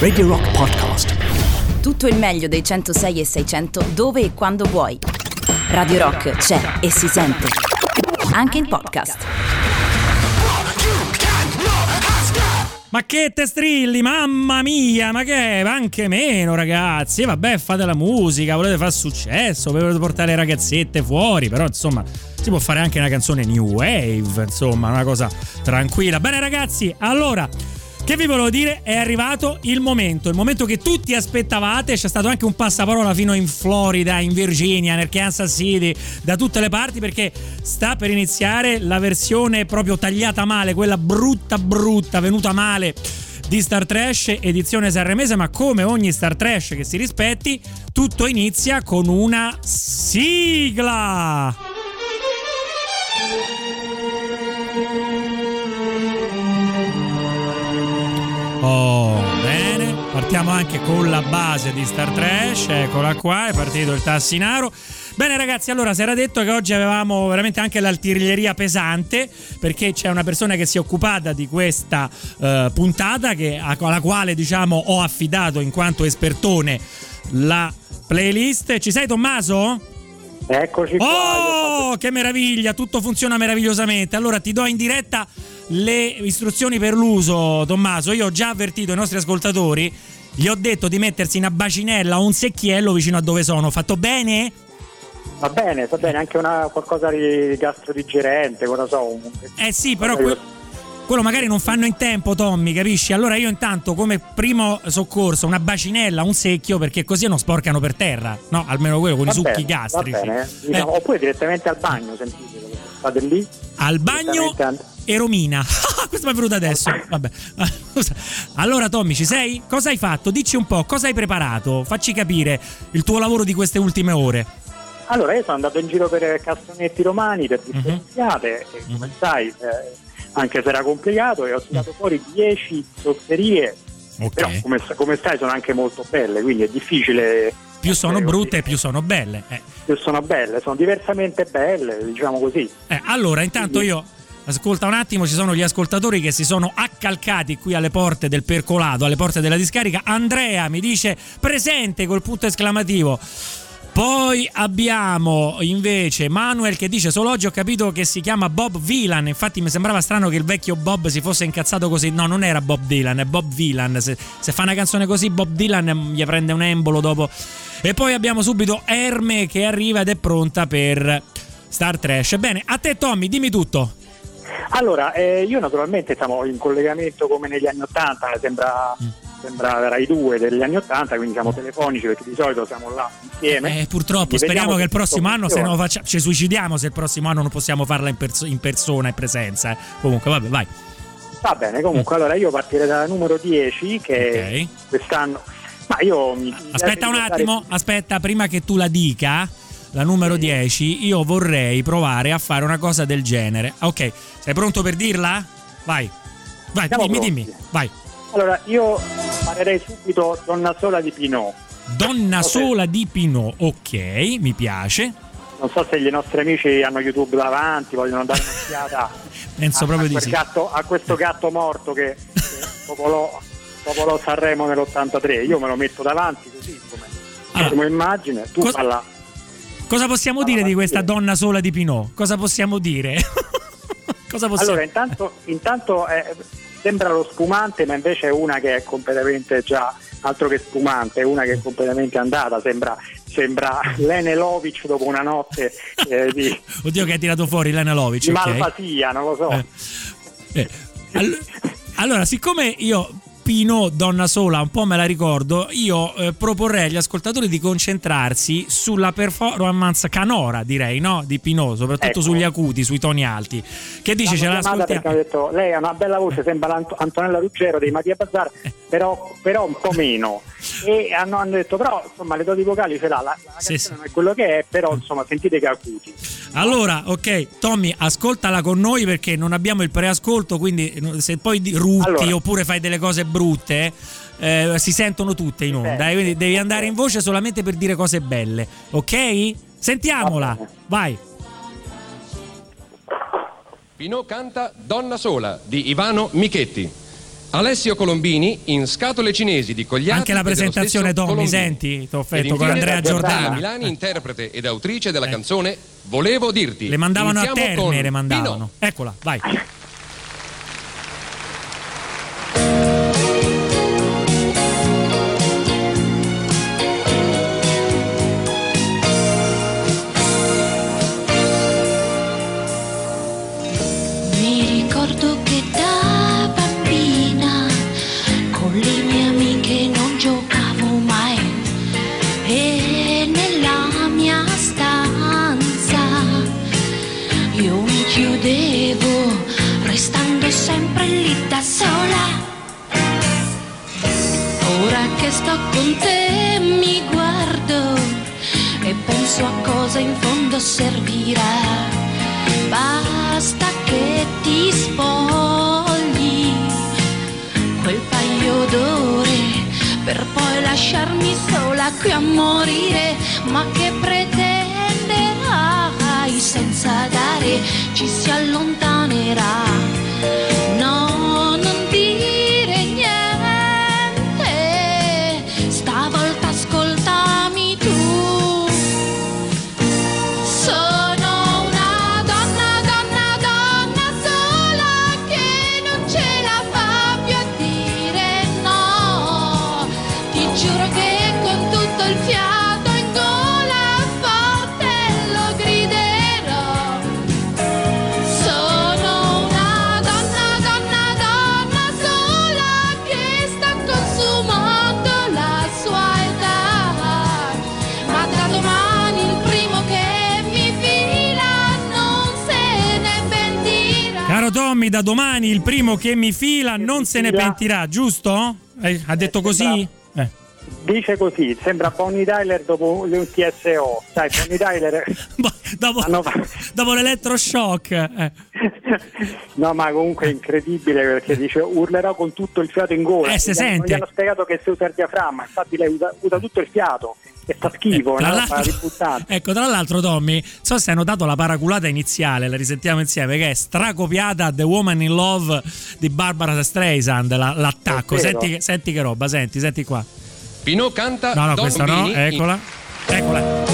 Radio Rock Podcast. Tutto il meglio dei 106 e 600 dove e quando vuoi. Radio Rock c'è e si sente. Anche in podcast. Ma che te strilli, mamma mia, ma che anche meno ragazzi. E vabbè, fate la musica, volete fare successo, volete portare le ragazzette fuori, però insomma si può fare anche una canzone new wave, insomma, una cosa tranquilla. Bene ragazzi, allora che vi volevo dire? È arrivato il momento, il momento che tutti aspettavate. C'è stato anche un passaparola fino in Florida, in Virginia, nel Kansas City, da tutte le parti perché sta per iniziare la versione proprio tagliata male, quella brutta brutta, venuta male di Star Trash edizione sanremese, ma come ogni Star Trash che si rispetti, tutto inizia con una sigla. Oh, bene. Partiamo anche con la base di Star Trash. Eccola qua, è partito il tassinaro. Bene ragazzi, allora si era detto che oggi avevamo veramente anche l'artiglieria pesante perché c'è una persona che si è occupata di questa uh, puntata che, alla quale diciamo ho affidato in quanto espertone la playlist. Ci sei Tommaso? Eccoci qua. Oh, che meraviglia, tutto funziona meravigliosamente. Allora ti do in diretta le istruzioni per l'uso, Tommaso. Io ho già avvertito i nostri ascoltatori, gli ho detto di mettersi una bacinella o un secchiello vicino a dove sono. Fatto bene? Va bene, va bene, anche una, qualcosa di gastrodigerente, non so. Un... Eh sì, però que- quello magari non fanno in tempo, Tommy, capisci? Allora io intanto come primo soccorso una bacinella, un secchio, perché così non sporcano per terra, no? Almeno quello con va i succhi bene, gastrici. Va bene. Diciamo, Eh. Oppure direttamente al bagno, sentite, state lì. Al bagno direttamente e Romina. Questo mi è venuto adesso. Vabbè. Allora, Tommy, ci sei? Cosa hai fatto? Dici un po', cosa hai preparato? Facci capire il tuo lavoro di queste ultime ore. Allora, io sono andato in giro per cassonetti romani, per Mhm. differenziate, e come sai, eh, anche se era complicato, e ho tirato fuori 10 zozzerie. Ok. Però, come, come sai, sono anche molto belle, quindi è difficile. Più sono brutte, più sono belle. Eh. più sono belle, sono diversamente belle, diciamo così. Eh, allora, intanto io. Ascolta un attimo, ci sono gli ascoltatori che si sono accalcati qui alle porte del percolato, alle porte della discarica. Andrea mi dice presente col punto esclamativo. Poi abbiamo invece Manuel che dice solo oggi ho capito che si chiama Bob Dylan, infatti mi sembrava strano che il vecchio Bob si fosse incazzato così, no non era Bob Dylan, è Bob Dylan, se, se fa una canzone così Bob Dylan mm, gli prende un embolo dopo. E poi abbiamo subito Erme che arriva ed è pronta per Star Trash. Bene, a te Tommy, dimmi tutto. Allora, eh, io naturalmente siamo in collegamento come negli anni Ottanta, sembra, Mm. sembra Rai 2 degli anni Ottanta, quindi siamo telefonici perché di solito siamo là insieme. Eh, purtroppo, speriamo che il prossimo anno, se no faccia- ci suicidiamo se il prossimo anno non possiamo farla in, perso- in persona, in presenza. eh. Comunque, vabbè, vai. Va bene, comunque, allora io partirei dal numero 10 che Ok. quest'anno... Ma io mi... mi Aspetta piace un attimo, aspetta, prima che tu la dica, la numero 10, io vorrei provare a fare una cosa del genere. Ok, sei pronto per dirla? Vai, vai, Siamo dimmi, pronti. dimmi, vai. Allora, io parlerei subito Donna Sola di Pinot. Donna Ok. sola di Pinot, ok, mi piace. Non so se i nostri amici hanno YouTube davanti, vogliono dare un'occhiata Penso a, proprio a di sì. gatto- a questo gatto morto che, che popolò, popolò Sanremo nell'83. Io me lo metto davanti così come, Allora, come immagine. Tu cos- falla. Cosa possiamo dire di questa donna sola di Pinot? Cosa possiamo dire? Cosa possiamo Allora, intanto, intanto eh, sembra lo spumante, ma invece è una che è completamente già altro che spumante, è una che è completamente andata. Sembra, sembra Lene Lovic dopo una notte eh, di, Oddio che hai tirato fuori Lena Lovic, di ok. malvasia, non lo so. Eh. Eh, all- allora, siccome io Pinot, donna sola, un po' me la ricordo, io eh, proporrei agli ascoltatori di concentrarsi sulla performance canora, direi, no? Di Pinot, soprattutto Ecco. sugli acuti, sui toni alti. Che dice? Ce l'ascoltiamo? detto lei ha una bella voce, sembra Antonella Ruggero dei Mattia Bazzar, però, però un po' meno. E hanno, hanno detto però insomma le doti vocali ce l'ha, la, la Sì, sì. non è quello che è, però insomma sentite che acuti. Allora, ok, Tommy, ascoltala con noi perché non abbiamo il preascolto, quindi se poi di- rutti Allora. oppure fai delle cose brutte, eh, si sentono tutte in onda. eh, quindi devi andare in voce solamente per dire cose belle, ok? Sentiamola, vai. Pinot canta Donna sola di Ivano Michetti. Alessio Colombini in scatole cinesi di Cogliati Anche la presentazione Tommy, Colombini. senti? T'ho Ed offerto con Andrea. Giordana Milani, interprete ed autrice della canzone Volevo dirti. Le mandavano a Iniziamo Terme, con le mandavano. Pino. Eccola, vai. Con te mi guardo e penso a cosa in fondo servirà. Basta che ti spogli quel paio d'ore per poi lasciarmi sola qui a morire. Ma che pretenderai senza dare? Ci si allontanerà. No, Tommy, da domani il primo che mi fila non se ne fila. pentirà, giusto? Eh, ha detto così? Eh. Dice così, sembra Bonnie Tyler dopo un TSO. Sai, Bonnie Tyler. Dopo, dopo l'elettroshock. eh. no, ma comunque è incredibile perché dice urlerò con tutto il fiato in gola. Eh, Non gli sente. Gli hanno spiegato che si usa il diaframma, infatti lei usa, usa tutto il fiato e fa schifo, Tra no? fa ecco, tra l'altro, Tommy, so se hai notato la paraculata iniziale, la risentiamo insieme, che è stracopiata The Woman in Love di Barbara Streisand. la- l'attacco. Senti, che- senti che roba, senti, senti qua. Pino canta No, no, Don questa no, Bini in- eccola.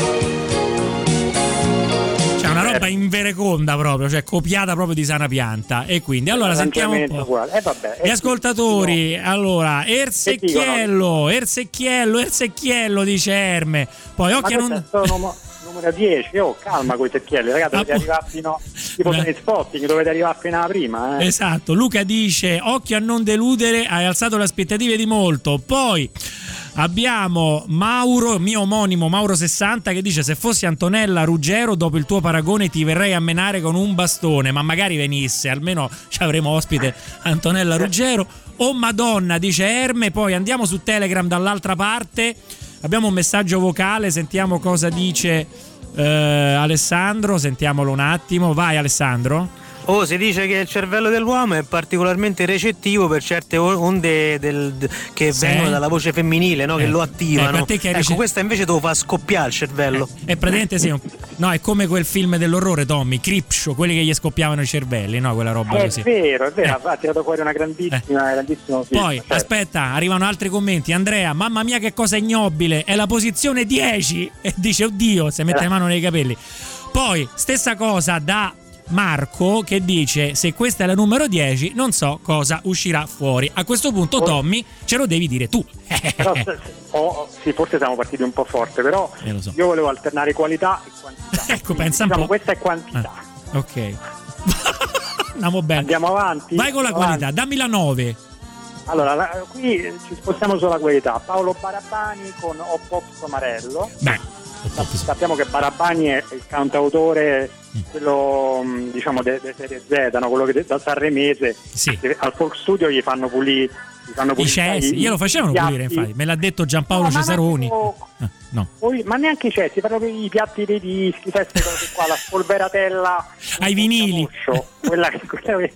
Roba invereconda proprio, cioè copiata proprio di sana pianta. E quindi, allora sentiamo un po'. Eh, vabbè, Gli eh, ascoltatori, allora, Ersecchiello, Ersecchiello, Ersecchiello dice Erme. Poi occhio non... numero, numero 10, oh calma con i secchielli, ragazzi, dovete Ah, arrivare fino tipo Beh. nei spotting, dovete arrivare fino alla prima, eh. Esatto, Luca dice occhio a non deludere, hai alzato le aspettative di molto. Poi abbiamo Mauro, mio omonimo Mauro60 che dice se fossi Antonella Ruggero dopo il tuo paragone ti verrei a menare con un bastone, ma magari venisse, almeno ci avremo ospite Antonella Ruggero. Oh Madonna, dice Erme, poi andiamo su Telegram dall'altra parte. Abbiamo un messaggio vocale, sentiamo cosa dice eh, Alessandro, sentiamolo un attimo. Vai Alessandro. Oh, si dice che il cervello dell'uomo è particolarmente recettivo per certe onde del- che Sì. vengono dalla voce femminile, no? che Eh, lo attivano. ecco, te che ecco, rece- questa invece te lo fa scoppiare il cervello. È praticamente sì. No, è come quel film dell'orrore, Tommy, Creepshow, quelli che gli scoppiavano i cervelli, no? Quella roba È così. vero, è vero, Eh. ha tirato fuori una grandissima, grandissimo film. Poi, certo. aspetta, arrivano altri commenti. Andrea, mamma mia che cosa ignobile, è la posizione 10. E dice, oddio, se mette Eh. le mano nei capelli. Poi, stessa cosa da Marco che dice, se questa è la numero 10, non so cosa uscirà fuori. A questo punto, Oh. Tommy, ce lo devi dire tu. Però, oh, sì, forse siamo partiti un po' forte, però Eh, so. io volevo alternare qualità e quantità. Ecco, Quindi, pensa un diciamo, po'. Questa è quantità. Ah, ok. Andiamo bene. Andiamo avanti. Vai con la Andiamo qualità, dammi la 9. avanti. Allora, la- qui ci spostiamo sulla qualità. Paolo Barabani con Hop Somarello. Beh, Sappiamo che Barabani è il cantautore. Quello mh, diciamo de, de serie Z, no? quello che da Sanremese. Sì. Al folk studio gli fanno pulire. I cessi, glielo facevano pulire, infatti. Me l'ha detto Giampaolo No, ma Cesaroni. non- Ah, no. Poi- ma neanche i cessi, proprio i piatti dei dischi, queste cose qua, la spolveratella Ai vinili. camoscio, quella, quella che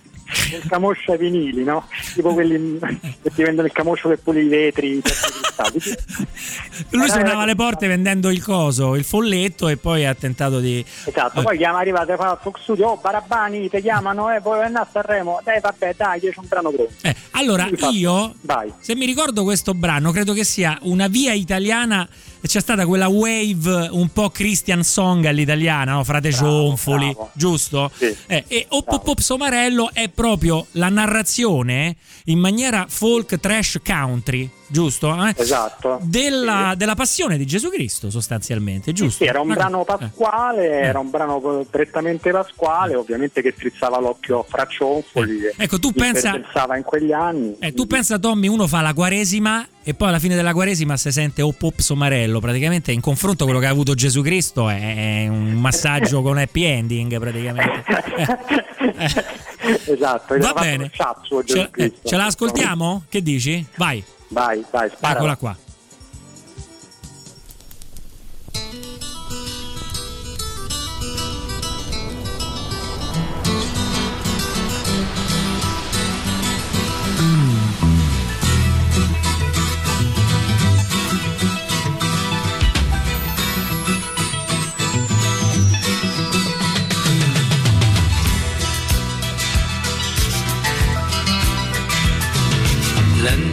il camoscio ai vinili, no? Tipo quelli che ti vendono il camoscio per pulire i vetri. Lui suonava le porte vendendo il coso, il folletto e poi ha tentato di... Esatto, poi chiama arrivate fa Fox Studio, oh Barabbani, ti chiamano, eh, vuoi andare a Sanremo? Dai, vabbè, dai, io c'ho un brano pronto. Eh, allora io, Vai. se mi ricordo questo brano, credo che sia una via italiana. C'è stata quella wave un po' Christian song all'italiana, no? Frate Bravo, Cionfoli, bravo. giusto? Sì. Eh, e Op Bravo. Op Op Somarello è proprio la narrazione in maniera folk trash country, giusto? Eh? Esatto. Della, della passione di Gesù Cristo, sostanzialmente, giusto? Sì, era un Una brano eh. pasquale, Eh. era un brano prettamente pasquale, ovviamente che strizzava l'occhio a Fraccionfoli, Eh. Ecco, tu pensa- pensava in quegli anni. Eh, tu pensa Tommy, uno fa la quaresima e poi alla fine della quaresima si sente Op Op Somarello, praticamente in confronto a quello che ha avuto Gesù Cristo è un massaggio con happy ending praticamente. esatto, Va bene, Gesù ce, eh, ce la ascoltiamo? Che dici? Vai, Vai, vai, spara. eccola qua.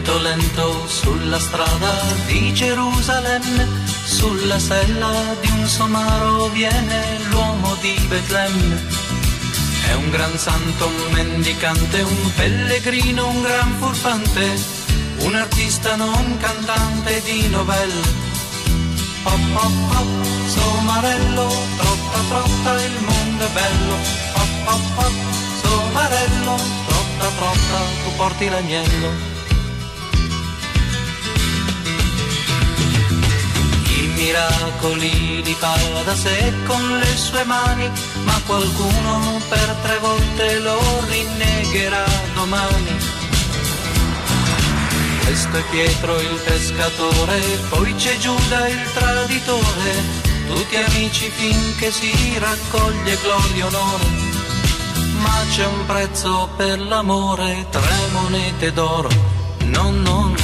Lento lento sulla strada di Gerusalemme, sulla sella di un somaro viene l'uomo di Betlemme. È un gran santo, un mendicante, un pellegrino, un gran furfante, un artista non cantante di novelle. Pop pop pop, somarello, trotta trotta, il mondo è bello. Pop pop pop, somarello, trotta trotta, tu porti l'agnello. Miracoli li fa da sé con le sue mani, ma qualcuno per tre volte lo rinnegherà domani. Questo è Pietro il pescatore, poi c'è Giuda il traditore, tutti amici finché si raccoglie gloria e onore. Ma c'è un prezzo per l'amore, tre monete d'oro, no, no, no.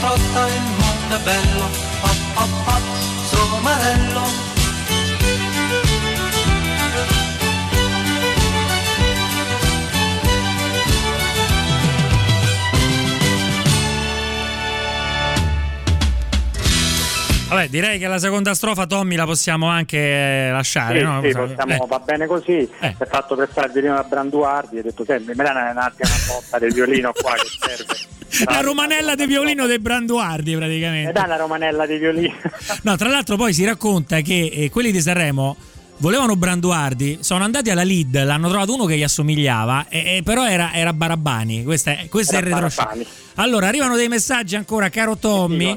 Trotta, il mondo è bello. Pop, pop, pop, somarello. Vabbè, direi che la seconda strofa Tommy la possiamo anche eh, lasciare, Sì, no? sì, possiamo- Eh. va bene così. Eh. Si è fatto prestare il violino da Branduardi e ha detto: Senti, me la un attimo una botta del violino qua che serve. La romanella di violino dei Branduardi praticamente. dai una romanella di violino. No, tra l'altro poi si racconta che eh, quelli di Sanremo volevano Branduardi, sono andati alla lead, l'hanno trovato uno che gli assomigliava, e- e però era, era Barabbani. Questo è, questo è il retroscena. Allora, arrivano dei messaggi ancora, caro Tommy.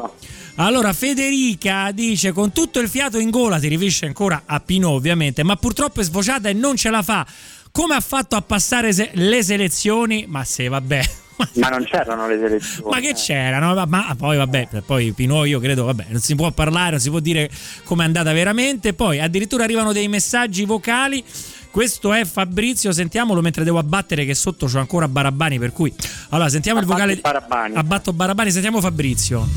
Allora, Federica dice: Con tutto il fiato in gola, si riferisce ancora a Pinot, ovviamente, ma purtroppo è svociata e non ce la fa. Come ha fatto a passare se- le selezioni? Ma se vabbè. Ma non c'erano le selezioni. Ma che eh. c'erano? Ma, ma poi vabbè, poi Pinot io credo, vabbè, non si può parlare, non si può dire com'è andata veramente. Poi addirittura arrivano dei messaggi vocali. Questo è Fabrizio, sentiamolo mentre devo abbattere che sotto c'ho ancora Barabbani, per cui allora sentiamo il Abbatti vocale Barabbani. Abbatto Barabbani, sentiamo Fabrizio.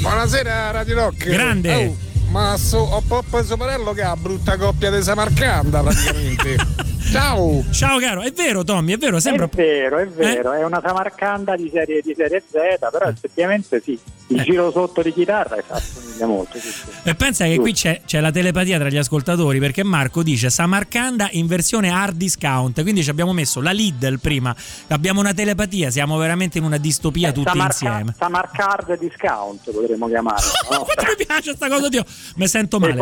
Buonasera Radio Rock. Grande. Oh, ma so, ho Poppa Soparello che ha brutta coppia di Samarcanda praticamente. Ciao. Ciao caro, è vero Tommy, è vero, sembra Eh? È vero, è vero, è una Samarcanda di serie, di serie Z, però effettivamente sì, il Eh. giro sotto di chitarra assomiglia molto. Sì, sì. E pensa che qui c'è, c'è la telepatia tra gli ascoltatori perché Marco dice Samarcanda in versione hard discount, quindi ci abbiamo messo la Lidl prima, abbiamo una telepatia, siamo veramente in una distopia Eh, tutti Samarca- insieme. Samarcard discount potremmo chiamarlo. no? Quanto mi piace sta cosa, Dio, mi sento male.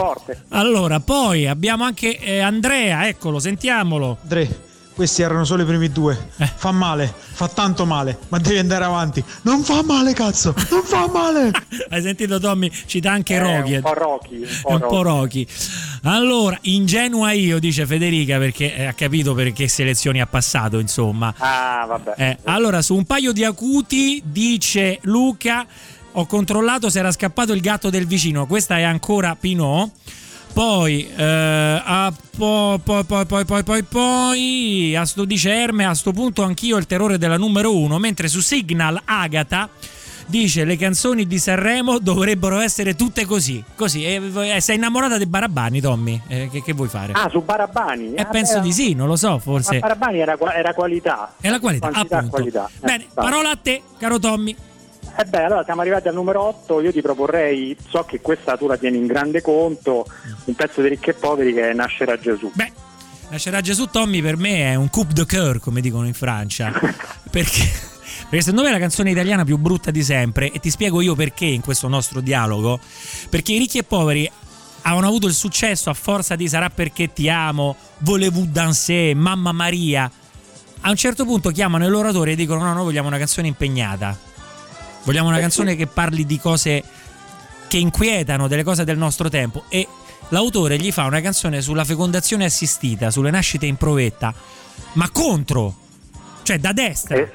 Allora, poi abbiamo anche eh, Andrea, eccolo, sentiamolo. Dre, questi erano solo i primi due. Eh. Fa male, fa tanto male, ma devi andare avanti. Non fa male, cazzo, non fa male. Hai sentito Tommy? Cita anche Eh, Rocky. un po' Rocky, un È po' un po' Rocky. Rocky. Allora, ingenua io, dice Federica, perché eh, ha capito perché selezioni ha passato, insomma. Ah, vabbè. Eh, allora, su un paio di acuti, dice Luca, ho controllato se era scappato il gatto del vicino. Questa è ancora Pinot. Poi, eh, a po- poi, poi, poi, poi, poi, poi, a sto dice Erme, a sto punto anch'io il terrore della numero uno, mentre su Signal Agata dice le canzoni di Sanremo dovrebbero essere tutte così, così, e, e sei innamorata dei Barabbani Tommy, Eh, che, che vuoi fare? Ah, su Barabbani? Eh, Ah, penso beh, di sì, non lo so, Ma forse. Barabbani era, era qualità. È la qualità, Quantità, appunto. qualità. Eh, Bene, parola a te, caro Tommy. Eh beh, allora siamo arrivati al numero 8, io ti proporrei, so che questa tu la tieni in grande conto, un pezzo di ricchi e poveri che è Nascerà Gesù. Beh, Nascerà Gesù Tommy per me è un coup de cœur, come dicono in Francia. perché, perché secondo me è la canzone italiana più brutta di sempre e ti spiego io perché in questo nostro dialogo. Perché i ricchi e poveri avevano avuto il successo a forza di Sarà perché ti amo, Volevo danser, Mamma Maria. A un certo punto chiamano autore e dicono no, noi vogliamo una canzone impegnata. Vogliamo una canzone che parli di cose che inquietano, delle cose del nostro tempo. E l'autore gli fa una canzone sulla fecondazione assistita, sulle nascite in provetta, ma contro, cioè da destra, Eh,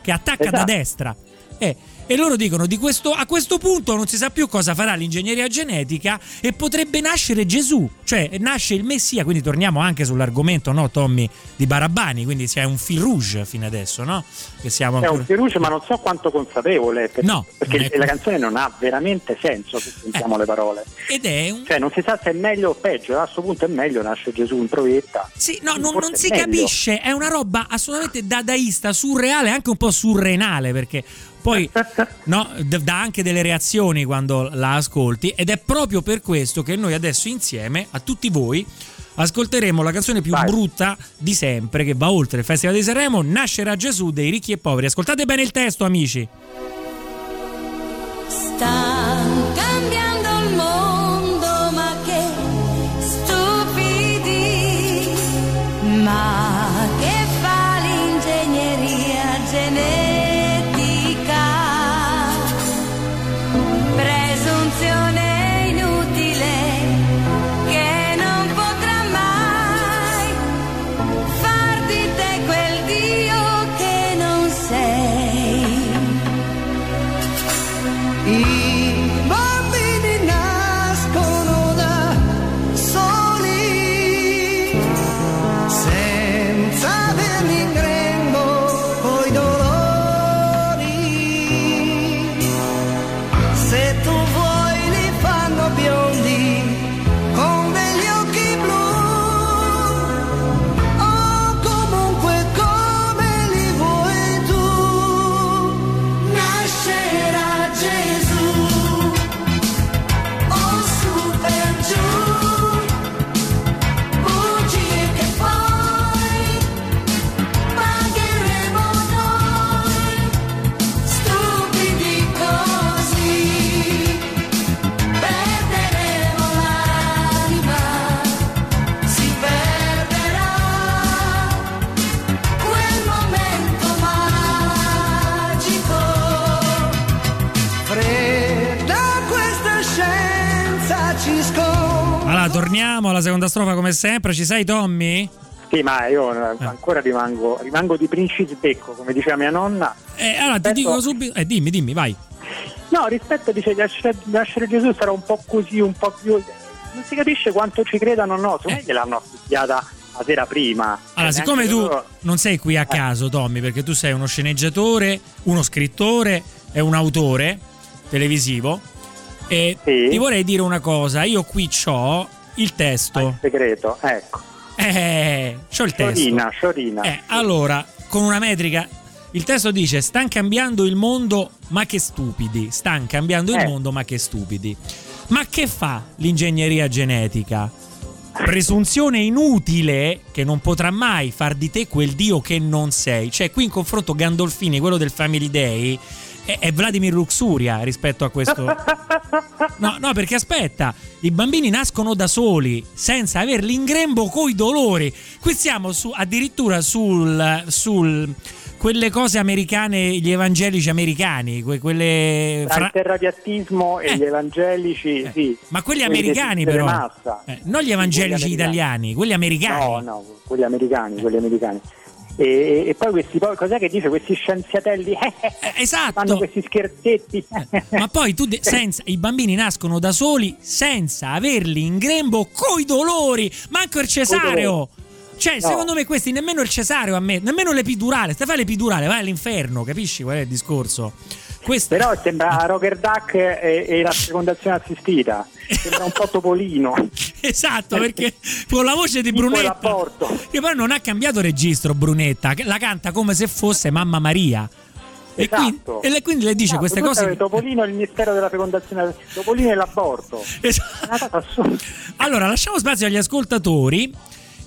che attacca da esatto. destra. Eh, e loro dicono di questo, a questo punto non si sa più cosa farà l'ingegneria genetica e potrebbe nascere Gesù, cioè nasce il Messia, quindi torniamo anche sull'argomento, no Tommy, di Barabbani, quindi si è un fil rouge fino adesso, no? Che siamo È ancora... un fiducia, ma non so quanto consapevole, per- No, perché è- la canzone non ha veramente senso se sentiamo Eh. le parole. Ed è un... Cioè non si sa se è meglio o peggio, a questo punto è meglio Nasce Gesù in provetta. Sì, no, non, non è si meglio. capisce, è una roba assolutamente dadaista, surreale, anche un po' surrenale perché poi no, dà anche delle reazioni quando la ascolti ed è proprio per questo che noi adesso insieme a tutti voi ascolteremo la canzone più Vai. brutta di sempre che va oltre il Festival di Sanremo, Nascerà Gesù dei ricchi e poveri. Ascoltate bene il testo, amici. Sta alla seconda strofa come sempre. Ci sei, Tommy? Sì, ma io eh, ancora rimango, rimango di principesbecco, come diceva mia nonna. Eh, allora, ti Rispetto- dico subito. Eh, dimmi, dimmi, vai. No, rispetto dice di nascere, Gesù sarà un po' così, un po' più. Non si capisce quanto ci credano o no, secondo me gliel'hanno studiata la sera prima. Allora, Cioè, siccome tu loro- non sei qui a caso, Tommy, perché tu sei uno sceneggiatore, uno scrittore e un autore televisivo, e Sì. ti vorrei dire una cosa. Io qui ho il testo. segreto, ecco. Eh, c'ho il testo. Sciorina, sciorina. Eh, allora, con una metrica. Il testo dice: Stan cambiando il mondo, ma che stupidi. Stan cambiando il Eh. mondo, ma che stupidi. Ma che fa l'ingegneria genetica? Presunzione inutile che non potrà mai far di te quel dio che non sei. Cioè, qui in confronto Gandolfini, quello del Family Day, è, è Vladimir Luxuria rispetto a questo. No, no, perché aspetta, i bambini nascono da soli, senza averli in grembo coi dolori. Qui siamo su, addirittura sul, sul quelle cose americane, gli evangelici americani, que- quelle fra- il terrapiattismo e Eh. gli evangelici, sì. ma quelli Quelli americani però. Eh, non gli evangelici Quelli italiani, quelli americani. No, no, quelli americani, quelli americani. E, e poi questi, poi cos'è che dice? Questi scienziatelli eh, eh, esatto. fanno questi scherzetti. Ma poi tu de- senza, i bambini nascono da soli senza averli in grembo coi dolori, manco il cesareo. Cioè, No. secondo me questi nemmeno il cesareo a me, nemmeno l'epidurale. Se fai l'epidurale vai all'inferno, capisci qual è il discorso? Questo... Però sembra Roger Duck e, e la fecondazione assistita. Sembra un po' Topolino. Esatto, perché con la voce di Brunetta, che poi non ha cambiato registro Brunetta, che la canta come se fosse Mamma Maria. E, quindi, Esatto. e lei quindi le dice Esatto, queste cose. Topolino e il mistero della fecondazione, Topolino e l'aborto. Esatto. Allora, lasciamo spazio agli ascoltatori.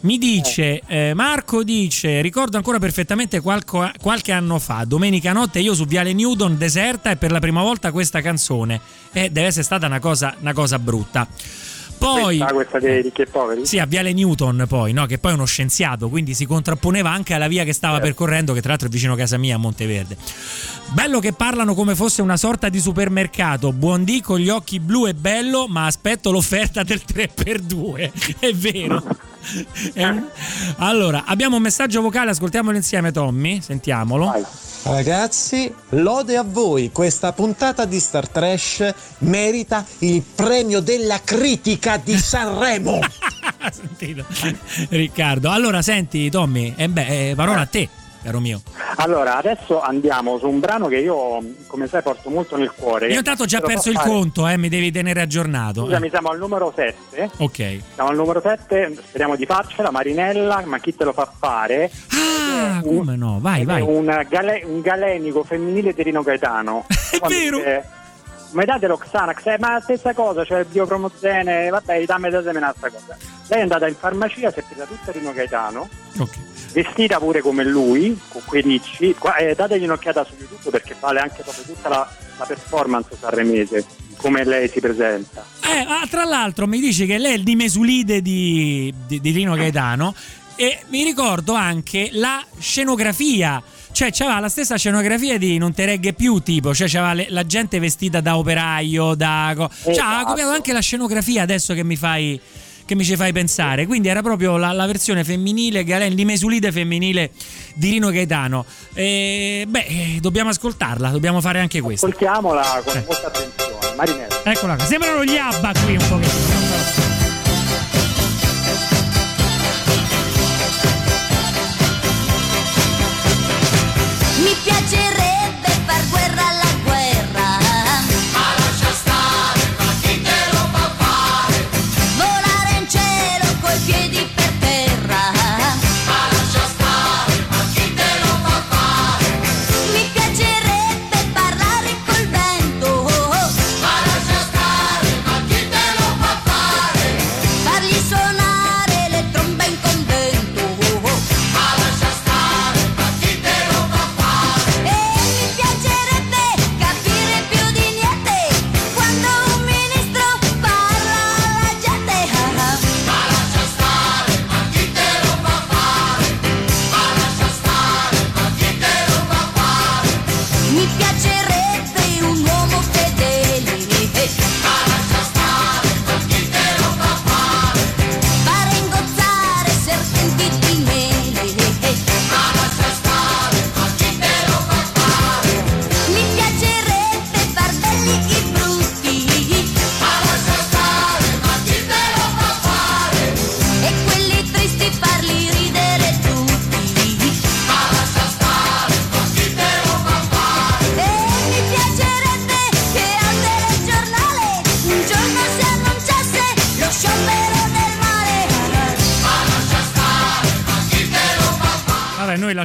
Mi dice, eh, Marco dice, ricordo ancora perfettamente qualco- qualche anno fa, domenica notte io su Viale Newton deserta e per la prima volta questa canzone. E deve essere stata una cosa, una cosa brutta. Poi... Questa, questa dei ricchi e poveri? Sì, a Viale Newton poi, no? che poi è uno scienziato, quindi si contrapponeva anche alla via che stava Certo. percorrendo, che tra l'altro è vicino a casa mia, a Monteverde. Bello che parlano come fosse una sorta di supermercato. Buon dì con gli occhi blu è bello, ma aspetto l'offerta del 3x2. È vero. Un- Allora, abbiamo un messaggio vocale, ascoltiamolo insieme, Tommy. Sentiamolo. Ragazzi, lode a voi, questa puntata di Star Trash merita il premio della critica di Sanremo. Sentito. Riccardo. Allora, senti, Tommy, eh beh, eh, parola a te, caro mio. Allora, adesso andiamo su un brano che io, come sai, porto molto nel cuore. Io intanto ho già lo perso il fare. conto, eh, mi devi tenere aggiornato. Scusami, Eh. siamo al numero 7. Ok. Siamo al numero 7, speriamo di farcela, Marinella, ma chi te lo fa fare? Ah, come no? Vai, vai. un, gale- un galenico femminile di Rino Gaetano. È vero! Ma date l'Oxanax, eh, ma la stessa cosa, cioè il biopromozene, vabbè, dammi da semena sta cosa. Lei è andata in farmacia, si è presa tutta Rino Gaetano, Ok. Vestita pure come lui, con quei ricci. Eh, dategli un'occhiata su YouTube perché vale anche proprio tutta la, la performance sanremese, come lei si presenta. Eh, ah, tra l'altro mi dici che lei è il dimesulide di, di, di Rino Gaetano e mi ricordo anche la scenografia. Cioè, c'aveva la stessa scenografia di Non te regge più, tipo, cioè c'aveva le- la gente vestita da operaio, da. co- Cioè, aveva Esatto. copiato anche la scenografia adesso che mi fai. Che mi ci fai pensare, quindi era proprio la, la versione femminile, Galen, di mesulide femminile di Rino Gaetano. E, beh, eh, dobbiamo ascoltarla, dobbiamo fare anche questo. Ascoltiamola con Eh. molta attenzione. Marinella. Eccola qua, sembrano gli ABBA qui un pochettino.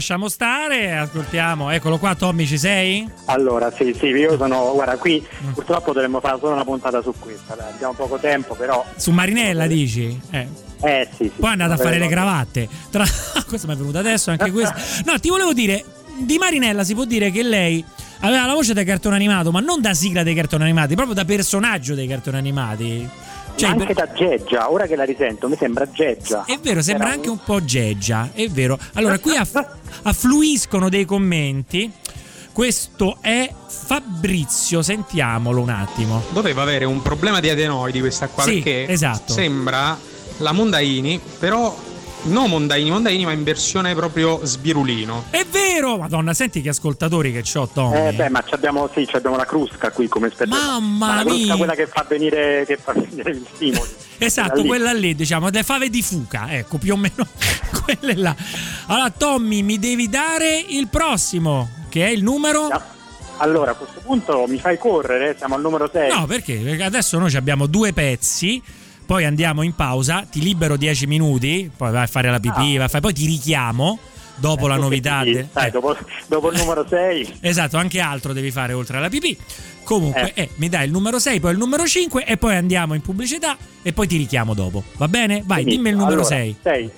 Lasciamo stare, ascoltiamo. Eccolo qua, Tommy, ci sei? Allora, sì, sì, io sono, guarda, qui Mm. purtroppo dovremmo fare solo una puntata su questa, dai, abbiamo poco tempo, però... Su Marinella, dici? Eh. Eh sì, sì. Poi è andata a fare le cravatte. Tra... Questo mi è venuto adesso, anche questo. No, ti volevo dire, di Marinella si può dire che lei aveva la voce da cartone animato, ma non da sigla dei cartoni animati, proprio da personaggio dei cartoni animati. Cioè, anche per- da Geggia, ora che la risento, mi sembra Geggia. È vero, sembra Era anche un po' geggia, è vero. Allora, qui aff- affluiscono dei commenti. Questo è Fabrizio, sentiamolo un attimo. Doveva avere un problema di adenoidi questa qua Sì, perché esatto. sembra la Mondaini, però no Mondaini, Mondaini, ma in versione proprio sbirulino. È vero! Madonna, senti che ascoltatori che c'ho, Tommy. Eh beh, ma ci abbiamo, sì, ci abbiamo la crusca qui come specie. Mamma Ma la crusca mia. quella che fa venire, che fa venire gli stimoli. Esatto, lì. quella lì, diciamo, le fave di fuca, ecco, più o meno quelle là. Allora, Tommy, mi devi dare il prossimo, che è il numero... Allora, a questo punto mi fai correre, siamo al numero 6. No, perché? Perché adesso noi abbiamo due pezzi, poi andiamo in pausa, ti libero 10 minuti, poi vai a fare la pipì, vai a fare- poi ti richiamo dopo la novità. Sì, de- sai, eh. dopo, dopo il numero 6. Esatto, anche altro devi fare oltre alla pipì. Comunque, Eh. eh, mi dai il numero 6, poi il numero 5 e poi andiamo in pubblicità e poi ti richiamo dopo. Va bene? Vai, dimmi il numero 6. 6.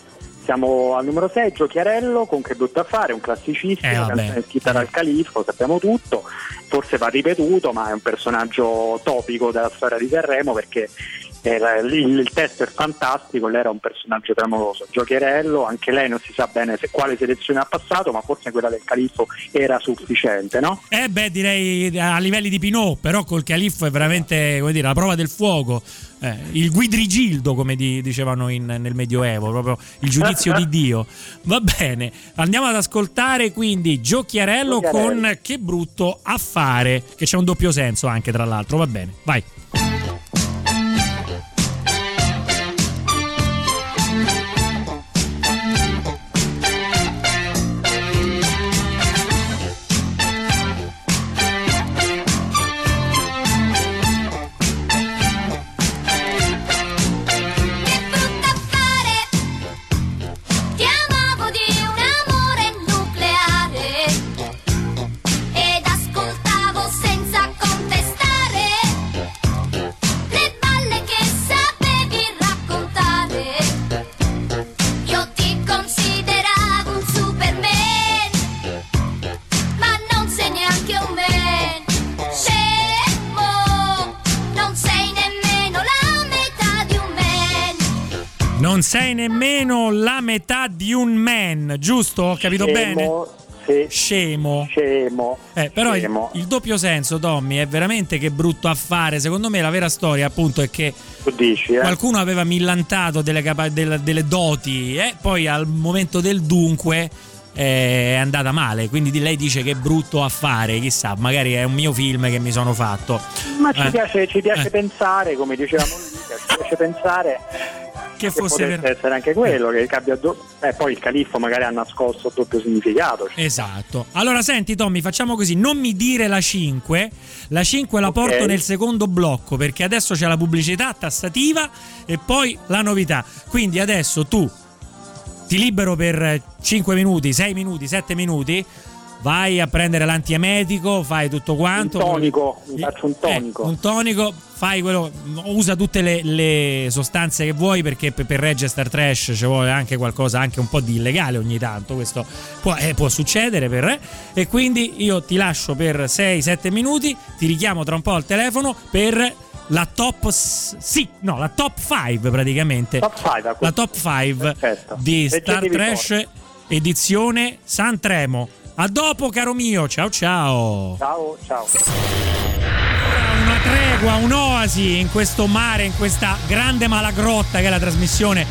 Siamo al numero 6, Giochiarello con Che brutto affare, un classicissimo, Eh, scritta dal Califfo, sappiamo tutto, forse va ripetuto, ma è un personaggio topico della storia di Sanremo perché eh, la- il, testo è fantastico, lei era un personaggio clamoroso. Giochiarello, anche lei non si sa bene se, quale selezione ha passato, ma forse quella del Califfo era sufficiente, no? Eh beh, direi a livelli di Pinot, però col califfo è veramente, come dire, la prova del fuoco. Eh, il guidrigildo, come di- dicevano in- nel Medioevo, proprio il giudizio di Dio. Va bene, andiamo ad ascoltare quindi Giochiarello, Giochiarello. con Che brutto affare, che c'è un doppio senso anche tra l'altro, va bene, vai. Giusto? Ho capito bene? Scemo, sì. Scemo. Scemo. Eh, però il, Scemo. il doppio senso, Tommy, è veramente che brutto affare. Secondo me la vera storia, appunto, è che dici, eh? qualcuno aveva millantato delle, capa- delle- delle doti e poi al momento del dunque eh, è andata male. Quindi di- lei dice che è brutto affare. Chissà, magari è un mio film che mi sono fatto. Ma ci Eh, piace, ci piace eh. pensare, come dicevamo lì, ci piace pensare che fosse potesse ver- essere anche quello, che abbia do- eh, poi il califfo magari ha nascosto doppio significato. Esatto. Allora, senti, Tommy, facciamo così: non mi dire la 5. La 5 la Ok. porto nel secondo blocco perché adesso c'è la pubblicità tassativa e poi la novità. Quindi adesso tu ti libero per 5 minuti, 6 minuti, 7 minuti. Vai a prendere l'antiemetico, fai tutto quanto. Un tonico, mi faccio un tonico. Eh, un tonico, fai quello, usa tutte le, le sostanze che vuoi perché per, per reggere Star Trash ci vuole anche qualcosa, anche un po' di illegale ogni tanto, questo può, eh, può succedere per re. E quindi io ti lascio per 6-7 minuti, ti richiamo tra un po' al telefono per la top sì, no, la top 5 praticamente. Top 5, la top 5 di Star Trash edizione Santremo. A dopo caro mio, ciao ciao. Ciao, ciao. Una tregua, un'oasi in questo mare, in questa grande malagrotta che è la trasmissione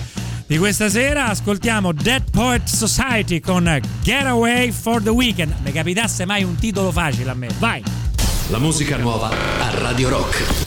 di questa sera. Ascoltiamo Dead Poet Society con Getaway for the Weekend. Mi capitasse mai un titolo facile a me. Vai. La musica nuova a Radio Rock.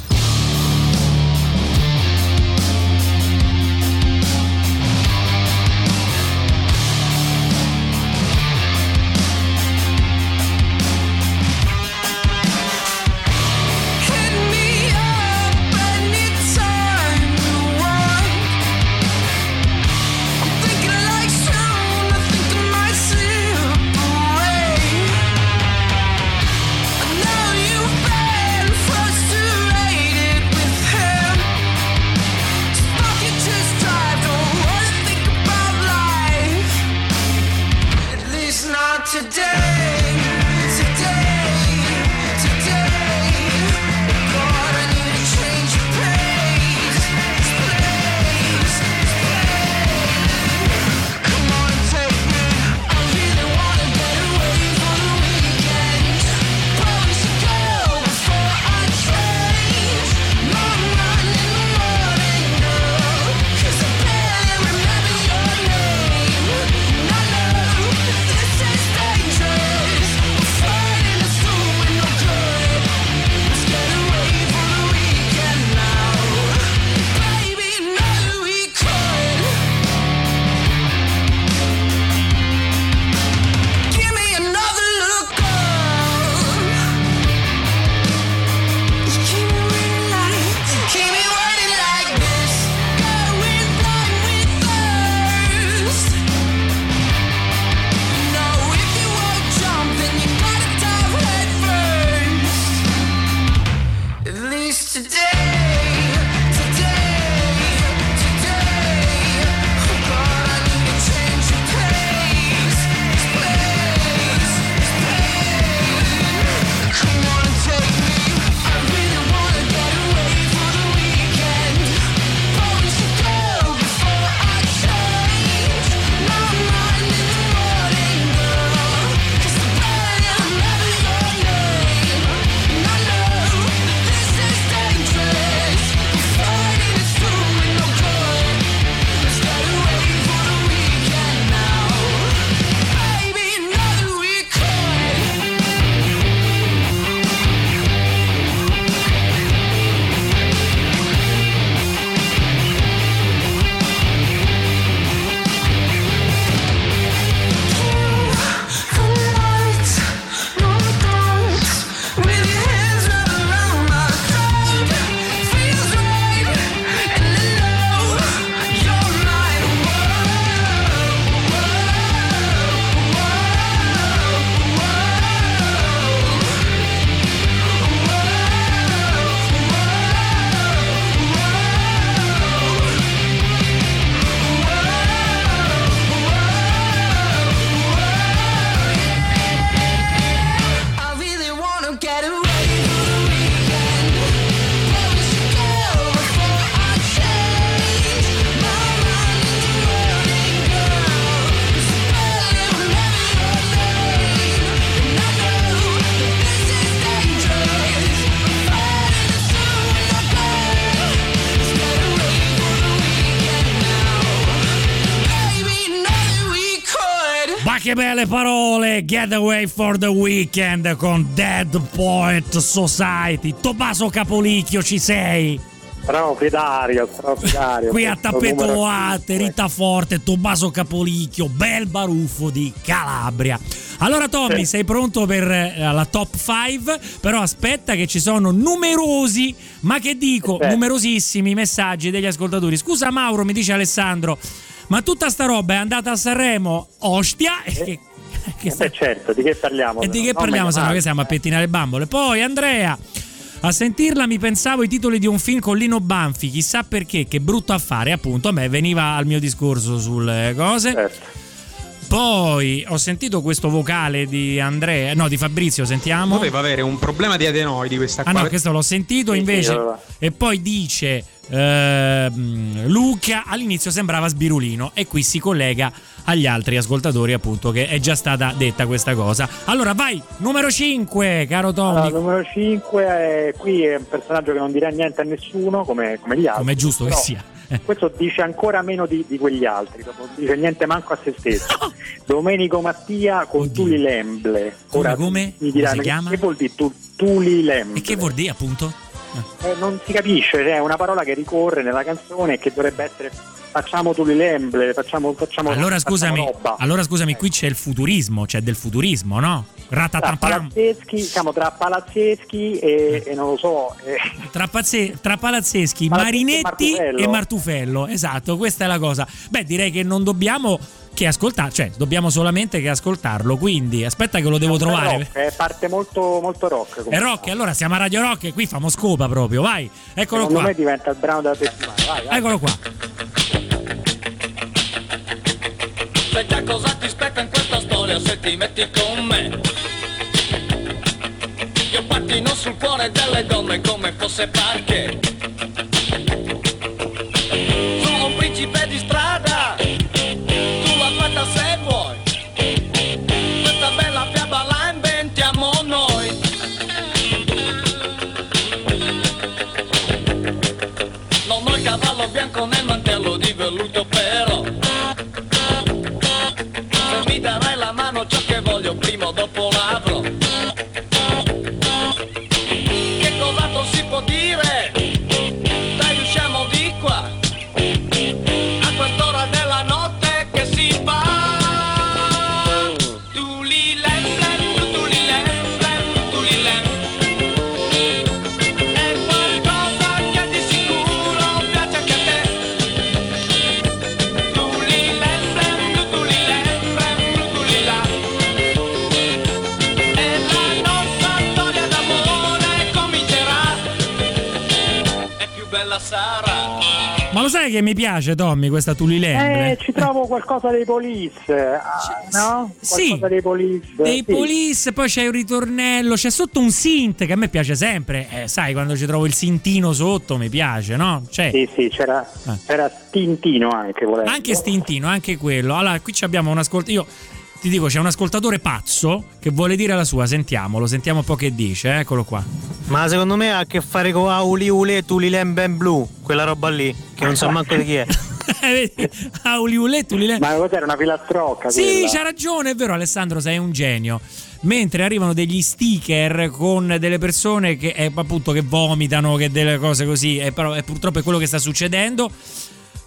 Che belle parole! Getaway for the Weekend con Dead Poet Society. Tommaso Capolicchio, ci sei? Straordinario, straordinario. Qui a tappeto numero Loate, Rita Forte, Tommaso Capolicchio, bel baruffo di Calabria. Allora Tommy, sei pronto per eh, la top 5? Però aspetta che ci sono numerosi, ma che dico, numerosissimi messaggi degli ascoltatori. Scusa Mauro, mi dice Alessandro, ma tutta sta roba è andata a Sanremo? Ostia? E che- che sta- Eh, certo, di che parliamo? e di che No, parliamo? Se no che siamo a pettinare bambole. Poi Andrea, a sentirla mi pensavo ai titoli di un film con Lino Banfi, chissà perché, che brutto affare, appunto, a me veniva al mio discorso sulle cose. Certo. Poi ho sentito questo vocale di Andrea, no, di Fabrizio, sentiamo. Doveva avere un problema di adenoidi questa Ah qua. no, questo l'ho sentito Sì, invece. sì, allora. e poi dice ehm, Luca all'inizio sembrava sbirulino e qui si collega agli altri ascoltatori appunto che è già stata detta questa cosa. Allora vai, numero 5, caro Tommy. Allora, numero 5 qui è un personaggio che non dirà niente a nessuno, come, come gli altri. Come è giusto che Però sia. Questo dice ancora meno di, di quegli altri, non dice niente manco a se stesso. Domenico Mattia con Tuli Lemble. Come, come? mi diranno, Come si chiama? Che vuol dire tu- Tuli Lemble? E che vuol dire appunto? Eh, non si capisce, cioè, è una parola che ricorre nella canzone e che dovrebbe essere facciamo Tuli Lemble, facciamo, facciamo Allora facciamo scusami, roba. allora scusami, qui c'è il futurismo, c'è del futurismo, no? Tra palazzeschi, siamo tra palazzeschi e, e non lo so, eh, Tra, pazze- tra palazzeschi, Palazzeschi e Marinetti Martufello. e Martufello. Esatto, questa è la cosa. Beh, direi che non dobbiamo che ascoltare, cioè dobbiamo solamente che ascoltarlo. Quindi aspetta che lo devo trovare. rock, è parte molto, molto rock. È rock, allora siamo a Radio Rock e qui famo scopa proprio, vai. Eccolo Secondo qua. me diventa il brano della settimana. Vai, vai. Eccolo qua. Già cosa ti spetta in questa storia se ti metti con me pattino sul cuore delle donne come fosse parche Sono un principe di strada sai che mi piace, Tommy, questa Tulilembre? Eh, ci trovo qualcosa dei police, ah, no? Sì. Qualcosa dei police. Dei sì. police, poi c'è un ritornello, c'è sotto un synth che a me piace sempre. Eh, sai, quando ci trovo il sintino sotto mi piace, no? C'è Sì, sì, c'era, c'era Tintino anche, volendo. anche stintino, anche quello. Allora, qui ci abbiamo un ascoltatore. Io ti dico, c'è un ascoltatore pazzo che vuole dire la sua. Sentiamolo, sentiamo un po' che dice. eh, Eccolo qua. Ma secondo me ha a che fare con Auli Ule Tulilem Ben Blue, quella roba lì, che non so manco di chi è. Auli Ule, Tulilem. Ma cos'era una filastrocca? Sì, quella? c'ha ragione, è vero Alessandro, sei un genio. Mentre arrivano degli sticker con delle persone che eh, appunto che vomitano, che delle cose così, e però è, purtroppo è quello che sta succedendo.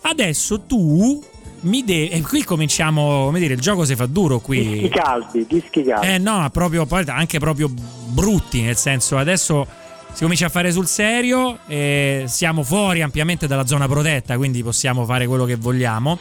Adesso tu mi devi. E qui cominciamo, come dire, il gioco si fa duro Dischi qui. caldi, dischi caldi. Eh no, proprio anche proprio brutti, nel senso adesso si comincia a fare sul serio, e siamo fuori ampiamente dalla zona protetta, quindi possiamo fare quello che vogliamo.